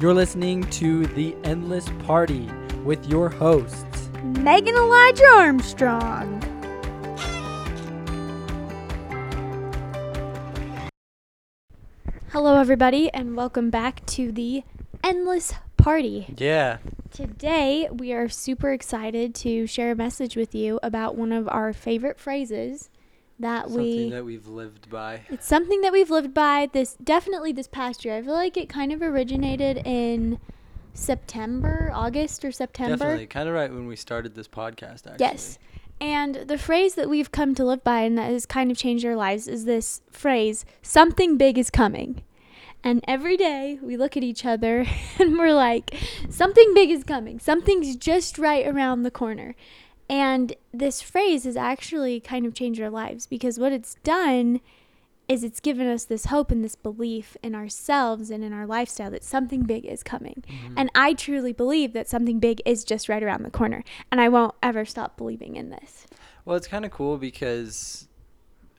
You're listening to The Endless Party with your hosts. Megan Elijah Armstrong. Hello, everybody, and welcome back to the Endless Party. Yeah. Today, we are super excited to share a message with you about one of our favorite phrases that Something we. that we've lived by. it's something that we've lived by this definitely this past year. I feel like it kind of originated in September, August or September. Definitely. Kind of right when we started this podcast, actually. Yes. And the phrase that we've come to live by and that has kind of changed our lives is this phrase something big is coming. And every day we look at each other and we're like, something big is coming. Something's just right around the corner. And this phrase has actually kind of changed our lives because what it's done is it's given us this hope and this belief in ourselves and in our lifestyle that something big is coming. Mhm. And I truly believe that something big is just right around the corner. And I won't ever stop believing in this. Well, it's kind of cool because,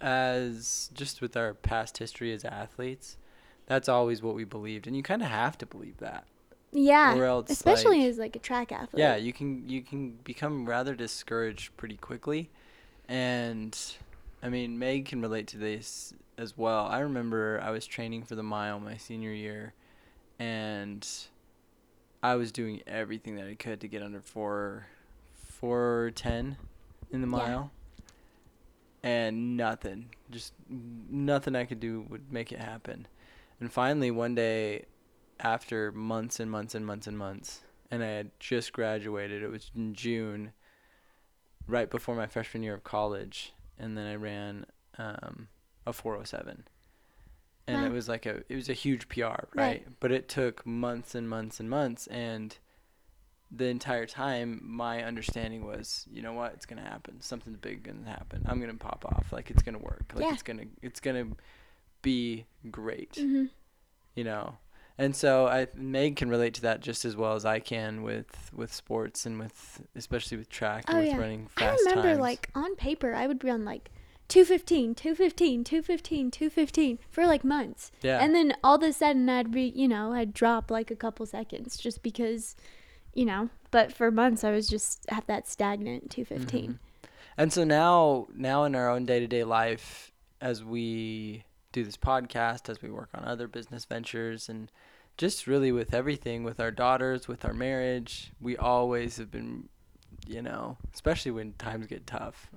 as just with our past history as athletes, that's always what we believed, and you kind of have to believe that, Yeah. or else, Especially like, as like a track athlete. yeah, you can you can become rather discouraged pretty quickly, and I mean, Meg can relate to this as well. I remember I was training for the mile my senior year, and I was doing everything that I could to get under four, four ten, in the Yeah. mile, and nothing, just nothing I could do would make it happen. And finally, one day, after months and months and months and months, and I had just graduated. It was in June, right before my freshman year of college, and then I ran um, a 407, and Wow. it was like a it was a huge PR, right? Right. But it took months and months and months, and the entire time my understanding was, you know what, it's gonna happen. Something's big gonna happen. I'm gonna pop off. Like it's gonna work. Like Yeah. it's gonna it's gonna be great hmm you know and so i meg can relate to that just as well as i can with with sports and with especially with track and Oh, with yeah. running I remember times. like on paper I would run like 215, 215, 215, 215 for like months. yeah And then all of a sudden I'd be, you know, I'd drop like a couple seconds just because, you know, but for months I was just at that stagnant 215. Mhm. and so now now in our own day-to-day life as we do this podcast as we work on other business ventures and just really with everything with our daughters with our marriage we always have been you know especially when times get tough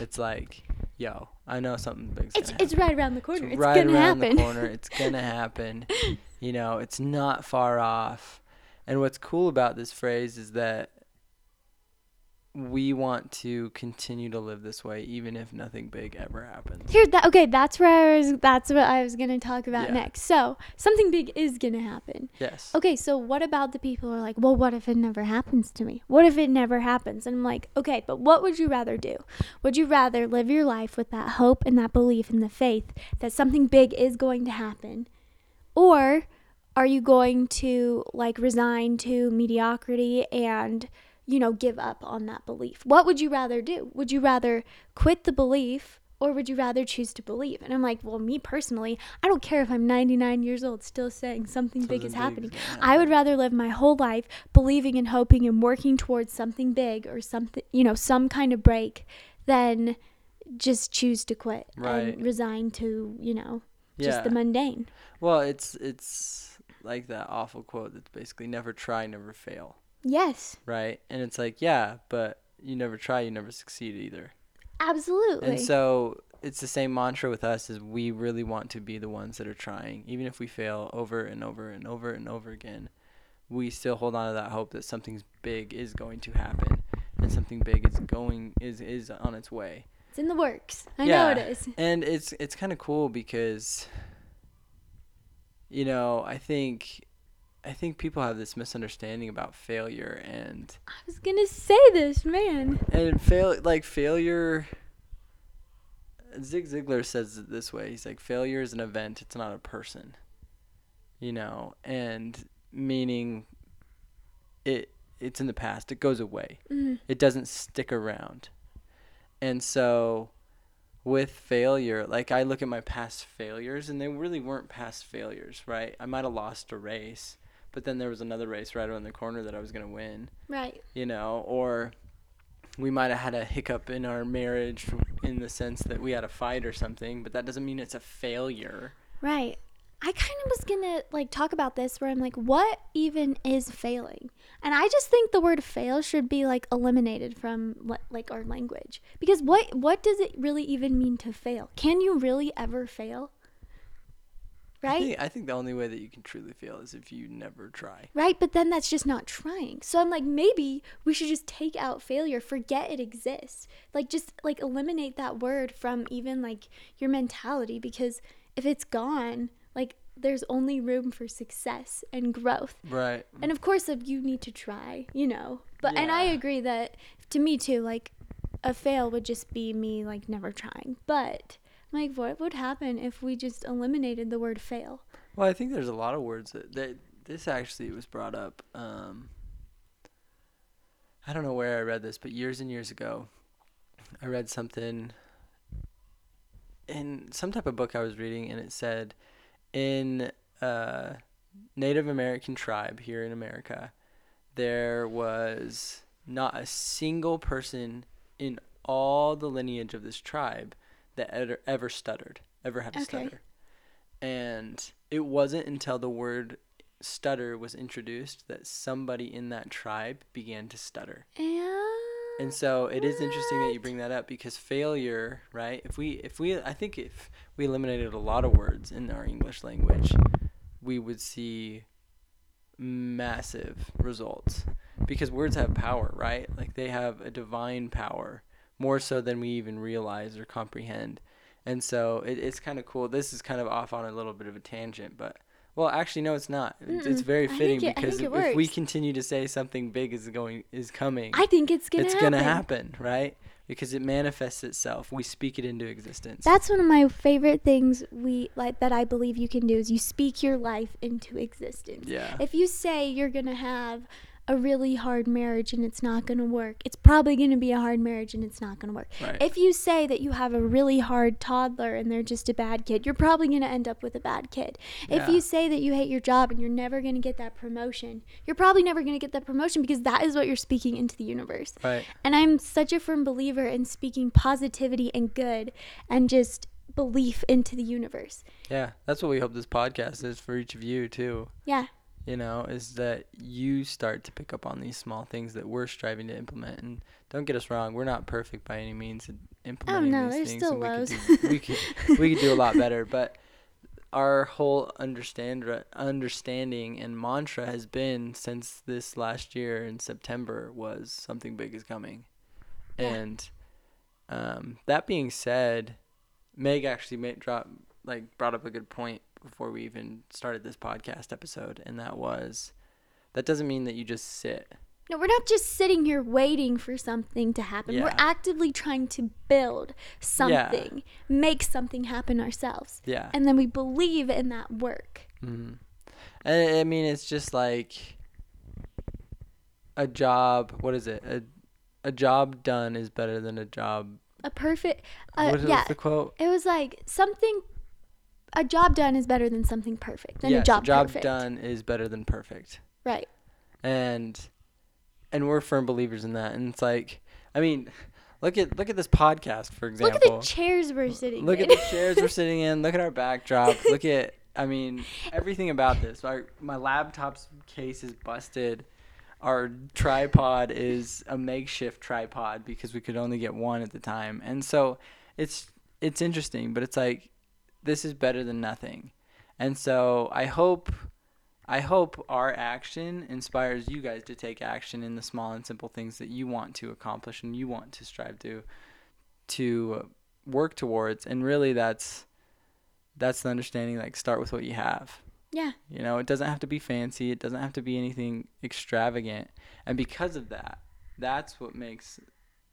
it's like yo i know something big's It's it's right around the corner. It's, right gonna around happen. the corner. It's gonna happen. you know, it's not far off. And what's cool about this phrase is that we want to continue to live this way, even if nothing big ever happens. Here, that okay. That's where I was. That's what I was gonna talk about Yeah. next. So something big is gonna happen. Yes. Okay, so what about the people who are like, well, what if it never happens to me? What if it never happens? And I'm like, okay, but what would you rather do? Would you rather live your life with that hope and that belief and the faith that something big is going to happen? Or are you going to like resign to mediocrity and, you know, give up on that belief? What would you rather do? Would you rather quit the belief? Or would you rather choose to believe? And I'm like, well, me personally, I don't care if I'm 99 years old still saying something big is happening. I would rather live my whole life believing and hoping and working towards something big or something, you know, some kind of break than just choose to quit Right. and resign to, you know, yeah. just the mundane. well, it's it's like that awful quote that's basically never try, never fail, Yes, right? And it's like, yeah, but you never try, you never succeed either. absolutely. And so it's the same mantra with us is we really want to be the ones that are trying. Even if we fail over and over and over and over again, we still hold on to that hope that something big is going to happen and something big is going is is on its way. it's in the works. I know it is Yeah. And it's it's kind of cool because you know, I think I think people have this misunderstanding about failure and I was going to say this, man. and fail like failure Zig Ziglar says it this way. He's like failure is an event, it's not a person. You know, and meaning it it's in the past. It goes away. Mm, It doesn't stick around. And so with failure, like I look at my past failures and they really weren't past failures, right? I might have lost a race, but then there was another race right around the corner that I was going to win, Right. you know, or we might have had a hiccup in our marriage in the sense that we had a fight or something, but that doesn't mean it's a failure. Right. I kind of was gonna like talk about this where I'm like, what even is failing? And I just think the word fail should be like eliminated from like our language because what what does it really even mean to fail? Can you really ever fail? I think, I think the only way that you can truly fail is if you never try. Right, but then that's just not trying. So I'm like, maybe we should just take out failure, forget it exists. Like, just like eliminate that word from even like your mentality because if it's gone, like, there's only room for success and growth. Right. And of course, you need to try, you know. But, and I agree that to me too, like, a fail would just be me like never trying. But, like, what would happen if we just eliminated the word fail? Well, I think there's a lot of words that, that this actually was brought up. Um, I don't know where I read this, but years and years ago, I read something in some type of book I was reading, and it said in a Native American tribe here in America, there was not a single person in all the lineage of this tribe that ever, ever stuttered, ever had a Okay. stutter. And it wasn't until the word stutter was introduced that somebody in that tribe began to stutter. And, And so it is interesting that you bring that up because failure, right? If we if we I think if we eliminated a lot of words in our English language, we would see massive results because words have power, right? Like they have a divine power more so than we even realize or comprehend. And so it, it's kind of cool. This is kind of off on a little bit of a tangent, but well, actually, no, it's not. It's, it's Mm-mm. very fitting it- because if, if we continue to say something big is going is coming, I think it's gonna it's happen. gonna happen, right? Because it manifests itself. We speak it into existence. That's one of my favorite things we like that I believe you can do is you speak your life into existence. yeah. If you say you're gonna have a really hard marriage and it's not gonna work, it's probably gonna be a hard marriage and it's not gonna work. right. If you say that you have a really hard toddler and they're just a bad kid, you're probably going to end up with a bad kid. If you say that you hate your job and you're never going to get that promotion, you're probably never going to get that promotion because that is what you're speaking into the universe. right. And I'm such a firm believer in speaking positivity and good and just belief into the universe. Yeah. That's what we hope this podcast is for each of you too. Yeah. You know, is that you start to pick up on these small things that we're striving to implement. And don't get us wrong, we're not perfect by any means at implementing Oh, no, these there's things. still and we could, do, we could we could do a lot better, but our whole understand understanding and mantra has been since this last year in September was something big is coming. Yeah. And um, that being said, Meg actually made drop like brought up a good point before we even started this podcast episode, and that was that doesn't mean that you just sit. No, we're not just sitting here waiting for something to happen. We're actively trying to build something, make something happen ourselves. Yeah. And then we believe in that work. hmm And I mean, it's just like a job. What is it? A a job done is better than a job. A perfect, uh, what is yeah. the quote? It was like something, a job done is better than something perfect, than yes, a job, job perfect. done is better than perfect. Right. and and we're firm believers in that and it's like i mean look at look at this podcast for example Look at the chairs we're sitting look in. at the chairs we're sitting in look at our backdrop look at i mean everything about this our, my laptop's case is busted our tripod is a makeshift tripod because we could only get one at the time and so it's it's interesting but it's like this is better than nothing and so i hope I hope our action inspires you guys to take action in the small and simple things that you want to accomplish and you want to strive to to work towards and really that's that's the understanding like start with what you have. yeah. You know, it doesn't have to be fancy, it doesn't have to be anything extravagant. And because of that, that's what makes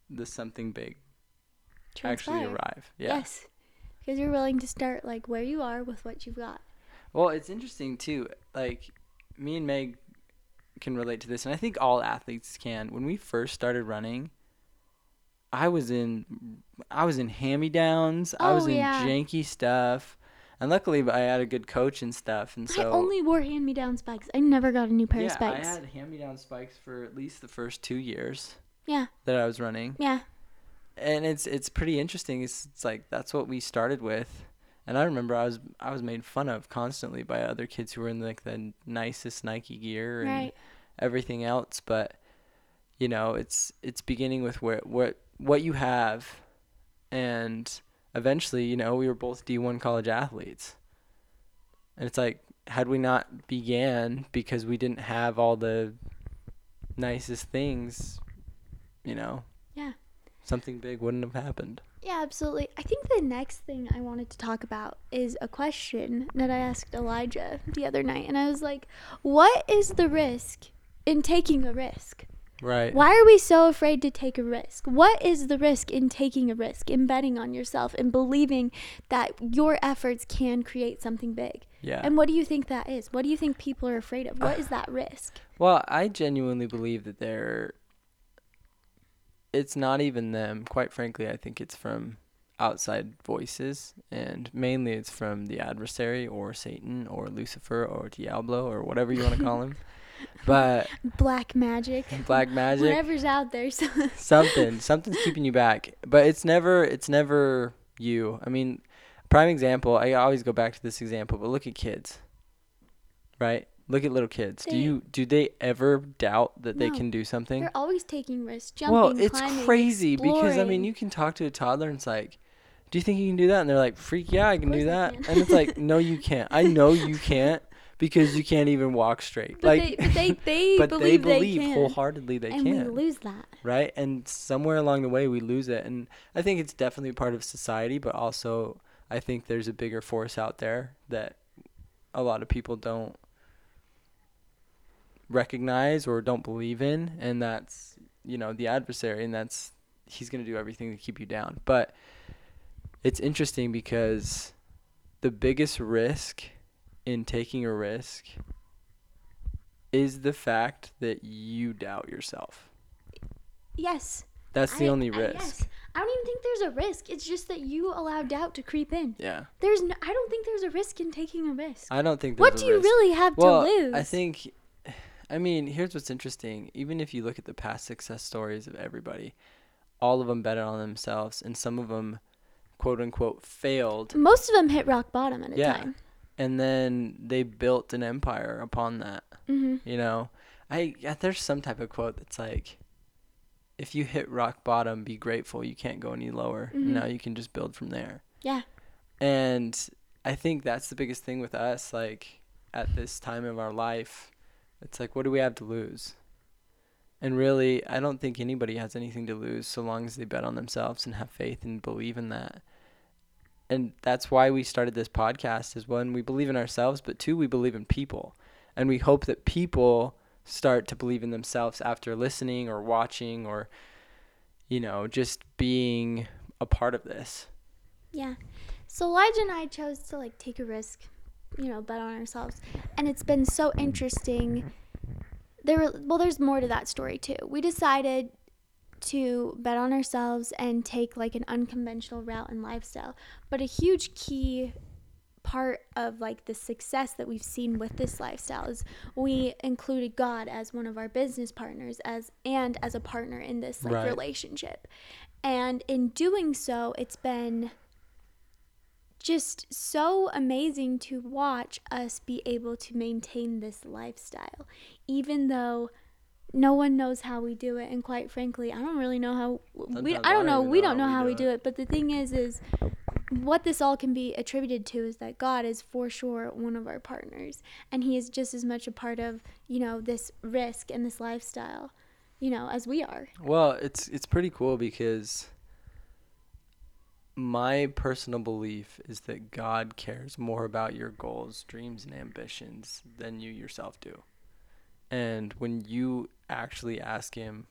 the something big actually arrive. Yeah. Yes. Because you're willing to start like where you are with what you've got. Well, it's interesting too. Like me and Meg can relate to this, and I think all athletes can. When we first started running, I was in I was in hand me downs. I oh, was Oh, in yeah. janky stuff, And luckily, I had a good coach and stuff, and so I only wore hand me down spikes. I never got a new pair yeah, of spikes. I had hand-me-down spikes for at least the first two years yeah, that I was running, yeah. And it's it's pretty interesting. It's, it's like that's what we started with, and I remember I was I was made fun of constantly by other kids who were in like the nicest Nike gear and Right. everything else, but you know, it's it's beginning with where what what you have, and eventually, you know, we were both D1 college athletes, and it's like had we not began because we didn't have all the nicest things, you know. Something big wouldn't have happened. Yeah, absolutely. I think the next thing I wanted to talk about is a question that I asked Elijah the other night. And I was like, what is the risk in taking a risk? Right. Why are we so afraid to take a risk? What is the risk in taking a risk, in betting on yourself, in believing that your efforts can create something big? Yeah. And what do you think that is? What do you think people are afraid of? What is that risk? Well, I genuinely believe that they're. It's not even them. Quite frankly, I think it's from outside voices, and mainly it's from the adversary or Satan or Lucifer or Diablo or whatever you want to call him. But Black magic. black magic, Whatever's out there. So something, something's keeping you back. But it's never, it's never you. I mean, prime example. I always go back to this example, but look at kids. Right. Look at little kids. do you do they ever doubt that they can do something? They're always taking risks, jumping, well, it's climbing, crazy because I mean, you can talk to a toddler and it's like, "Do you think you can do that?" And they're like, "Freak, yeah, I can do that." can. And it's like, "No, you can't. I know you can't because you can't even walk straight." But like, they, but they, they but believe they believe can, wholeheartedly they and can, we lose that. right? And somewhere along the way, we lose it. And I think it's definitely part of society, but also I think there's a bigger force out there that a lot of people don't recognize or don't believe in and that's you know the adversary and that's he's going to do everything to keep you down but it's interesting because the biggest risk in taking a risk is the fact that you doubt yourself Yes. that's the I- only I- risk yes. I don't even think there's a risk. It's just that you allow doubt to creep in. yeah There's no, I don't think there's a risk in taking a risk. i don't think what do you risk. really have well to lose? i think i mean here's what's interesting even if you look at the past success stories of everybody all of them bet on themselves and some of them quote unquote failed most of them hit rock bottom at a Yeah. time. and then they built an empire upon that hmm you know i yeah, there's some type of quote that's like if you hit rock bottom be grateful you can't go any lower Mhm. now you can just build from there Yeah. and i think that's the biggest thing with us like at this time of our life it's like what do we have to lose? And really i don't think anybody has anything to lose so long as they bet on themselves and have faith and believe in that. And that's why we started this podcast is one we believe in ourselves but two we believe in people. And we hope that people start to believe in themselves after listening or watching or you know just being a part of this. Yeah. So Elijah and I chose to like take a risk, you know, bet on ourselves. And it's been so interesting. There were well there's more to that story too. We decided to bet on ourselves and take like an unconventional route in lifestyle. But a huge key part of like the success that we've seen with this lifestyle is we included God as one of our business partners as and as a partner in this like Right. relationship. And in doing so, it's been just so amazing to watch us be able to maintain this lifestyle, even though no one knows how we do it. And quite frankly, I don't really know how we. Sometimes I I don't know. don't We know don't how know we how do we it. do it. But the thing is, is what this all can be attributed to is that God is for sure one of our partners, and He is just as much a part of you know this risk and this lifestyle, you know, as we are. Well, it's it's pretty cool because my personal belief is that God cares more about your goals, dreams, and ambitions than you yourself do. And when you actually ask him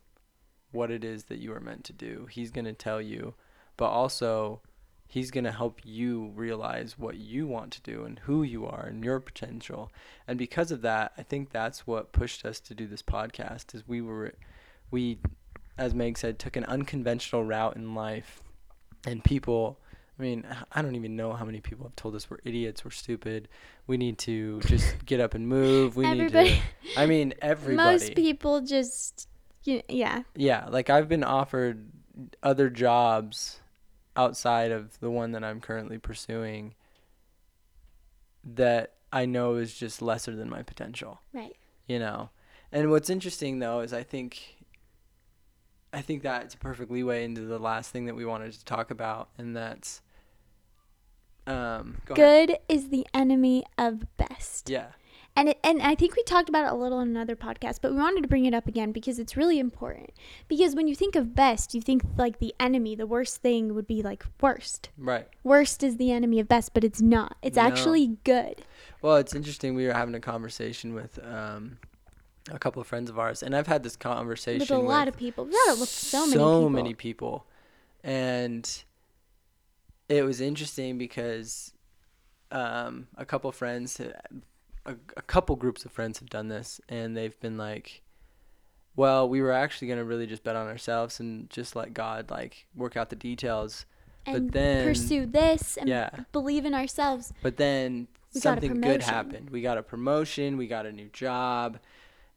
what it is that you are meant to do, he's going to tell you, but also he's going to help you realize what you want to do and who you are and your potential. And because of that, I think that's what pushed us to do this podcast is we were we as Meg said, took an unconventional route in life, and people I mean, I don't even know how many people have told us we're idiots, we're stupid. We need to just get up and move. We Everybody- need to. I mean, everybody. Most people just, yeah. Yeah, like I've been offered other jobs outside of the one that I'm currently pursuing that I know is just lesser than my potential. Right. You know. And what's interesting though is I think I think that's a perfect leeway into the last thing that we wanted to talk about and that's um go ahead. Good is the enemy of best. Yeah. And it, and I think we talked about it a little in another podcast, but we wanted to bring it up again because it's really important. Because when you think of best, you think like the enemy, the worst thing would be like worst. Right. Worst is the enemy of best, but it's not. It's No. actually good. Well, it's interesting. We were having a conversation with um, a couple of friends of ours, and I've had this conversation With a lot of people. It with so many so people. many people, and it was interesting because um, a couple of friends, a, a couple groups of friends have done this, and they've been like, "Well, we were actually gonna really just bet on ourselves and just let God like work out the details." and then- pursue this and Yeah. believe in ourselves. But then We something good happened. We got a promotion, we got a new job,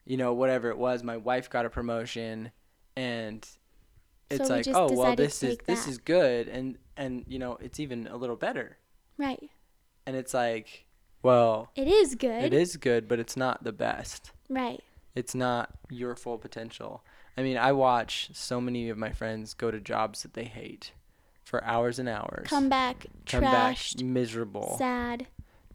you know, whatever it was. My wife got a promotion and it's So like, just oh, well this is take this that. is good and and you know, it's even a little better. Right. And it's like, well, It is good. it is good, but it's not the best. Right. It's not your full potential. I mean, I watch so many of my friends go to jobs that they hate for hours and hours. Come back come back miserable. sad.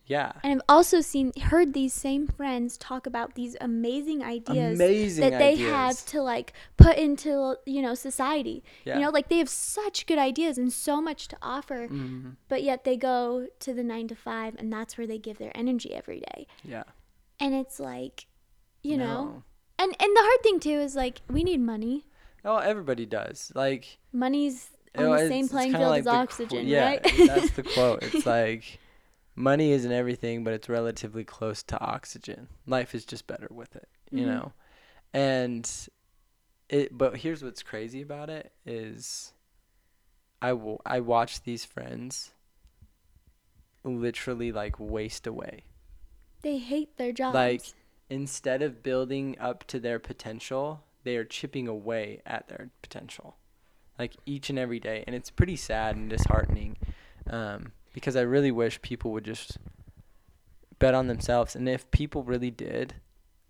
Yeah. And I've also seen heard these same friends talk about these amazing ideas Amazing that they ideas. have to like put into you know society. Yeah. You know, like they have such good ideas and so much to offer, Mhm. but yet they go to the 9 to 5 and that's where they give their energy every day. Yeah. And it's like you know, and and the hard thing too is like we need money. Oh, everybody does. Like Money's on you know, the same playing field like as the qu- oxygen, yeah, right? that's the quote. It's like money isn't everything, but it's relatively close to oxygen. Life is just better with it, you Mhm. know. And it but here's what's crazy about it is I will I watch these friends literally like waste away. they hate their jobs. Like instead of building up to their potential, they are chipping away at their potential, like each and every day, and it's pretty sad and disheartening, um, because I really wish people would just bet on themselves, and if people really did,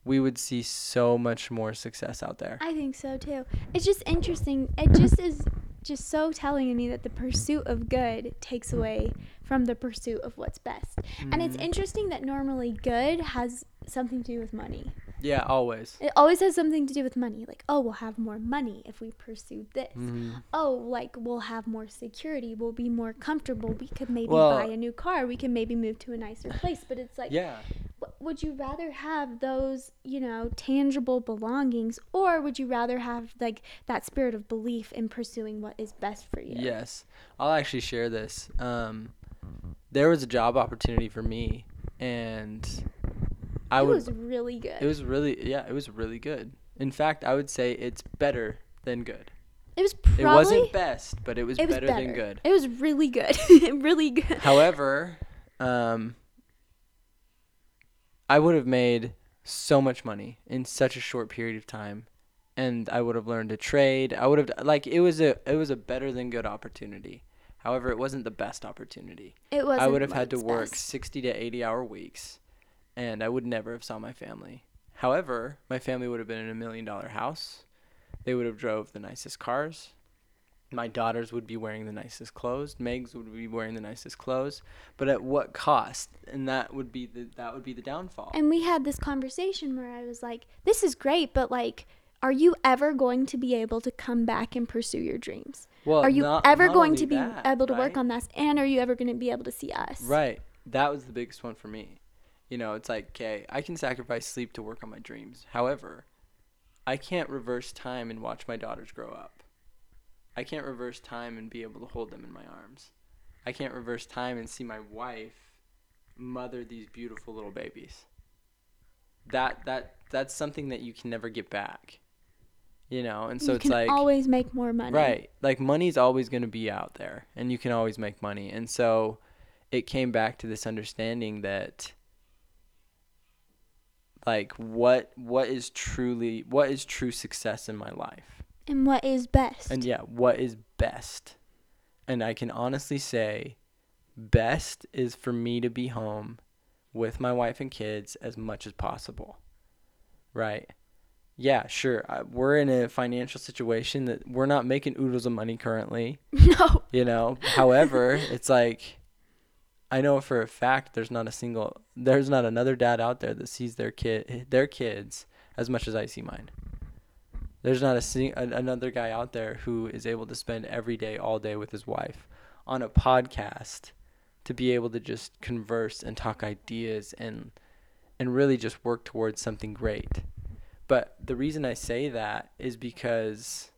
we would see so much more success out there. I think so too. It's just interesting. It just is just so telling to me that the pursuit of good takes away from the pursuit of what's best. And it's Mhm. interesting that normally good has something to do with money. Yeah, always. It always has something to do with money. Like, oh, we'll have more money if we pursue this. Mhm. Oh, like we'll have more security. We'll be more comfortable. We could maybe Well- buy a new car. We can maybe move to a nicer place. But it's like, Yeah. w- would you rather have those you know tangible belongings or would you rather have like that spirit of belief in pursuing what is best for you Yes, I'll actually share this. Um, there was a job opportunity for me, and I it would. was really good It was really yeah, it was really good. In fact, I would say it's better than good. it was probably it wasn't best, but it was, it was better, than good. it was really good really good However, um, I would have made so much money in such a short period of time, and I would have learned to trade. I would have like it was a it was a better than good opportunity. However, it wasn't the best opportunity. it was I would have had to work 60 to 80 hour weeks and I would never have saw my family. However, my family would have been in a million dollar house. They would have drove the nicest cars. My daughters would be wearing the nicest clothes. Megs would be wearing the nicest clothes. But at what cost? And that would be the that would be the downfall. and we had this conversation where i was like this is great but like are you ever going to be able to come back and pursue your dreams well, are you not- ever not going to be that, able to right? work on this and are you ever going to be able to see us Right. That was the biggest one for me. You know, it's like, okay, I can sacrifice sleep to work on my dreams. However, I can't reverse time and watch my daughters grow up. I can't reverse time and be able to hold them in my arms. I can't reverse time and see my wife mother these beautiful little babies. That that that's something that you can never get back. You know, and so you it's can like always make more money. Right. Like money's always going to be out there and you can always make money. And so it came back to this understanding that like what what is truly what is true success in my life? And what is best? And yeah, what is best? And I can honestly say best is for me to be home with my wife and kids as much as possible. Right? Yeah, sure. I, we're in a financial situation that we're not making oodles of money currently, no. you know. However, it's like I know for a fact there's not a single there's not another dad out there that sees their kid their kids as much as I see mine. There's not a sing, another guy out there who is able to spend every day all day with his wife on a podcast to be able to just converse and talk ideas and and really just work towards something great. But the reason I say that is because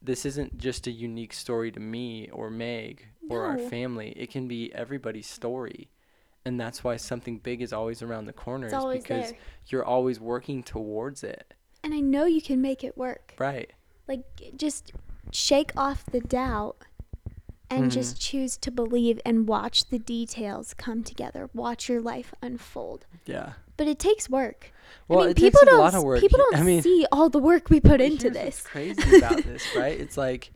this isn't just a unique story to me or Meg or our family. It can be everybody's story. And that's why something big is always around the corner It's always because there. you're always working towards it. And I know you can make it work. Right. Like just shake off the doubt and Mm-hmm. just choose to believe and watch the details come together. Watch your life unfold. Yeah. But it takes work. Well, I mean, it people takes a don't lot of work. people don't I mean, see all the work we put into this. crazy about this, right? It's like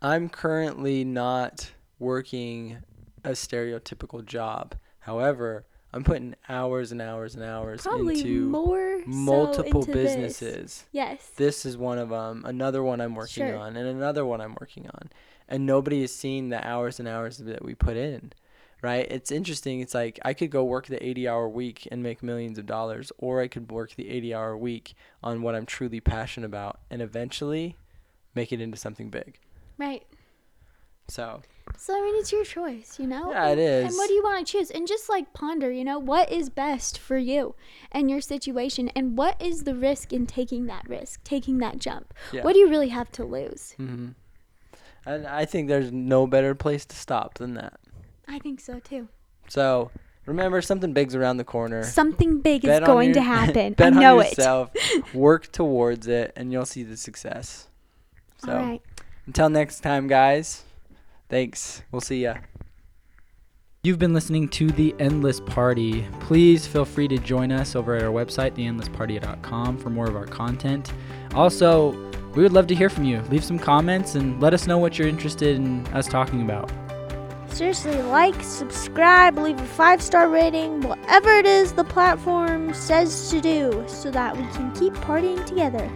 I'm currently not working a stereotypical job. However, I'm putting hours and hours and hours Probably into more so multiple into this. businesses. Yes. This is one of them. Another one I'm working Sure. on, and another one I'm working on. And nobody is seeing the hours and hours that we put in, right? It's interesting. It's like I could go work the 80 hour week and make millions of dollars, or I could work the 80 hour week on what I'm truly passionate about and eventually make it into something big. Right. So, So I mean, it's your choice, you know. Yeah, it And- And what do you want to choose? And just like ponder, you know, what is best for you and your situation, and what is the risk in taking that risk, taking that jump? yeah. What do you really have to lose? hmm And I think there's no better place to stop than that. I think so too. So, remember something big's around the corner. Something big is Bet on going to your- happen. I bet on know it. work towards it, and you'll see the success. So, All right. until next time, guys. Thanks. We'll see ya. You've been listening to The Endless Party. Please feel free to join us over at our website, theendlessparty.com, for more of our content. Also, we would love to hear from you. Leave some comments and let us know what you're interested in us talking about. Seriously, like, subscribe, leave a five star rating, whatever it is the platform says to do, so that we can keep partying together.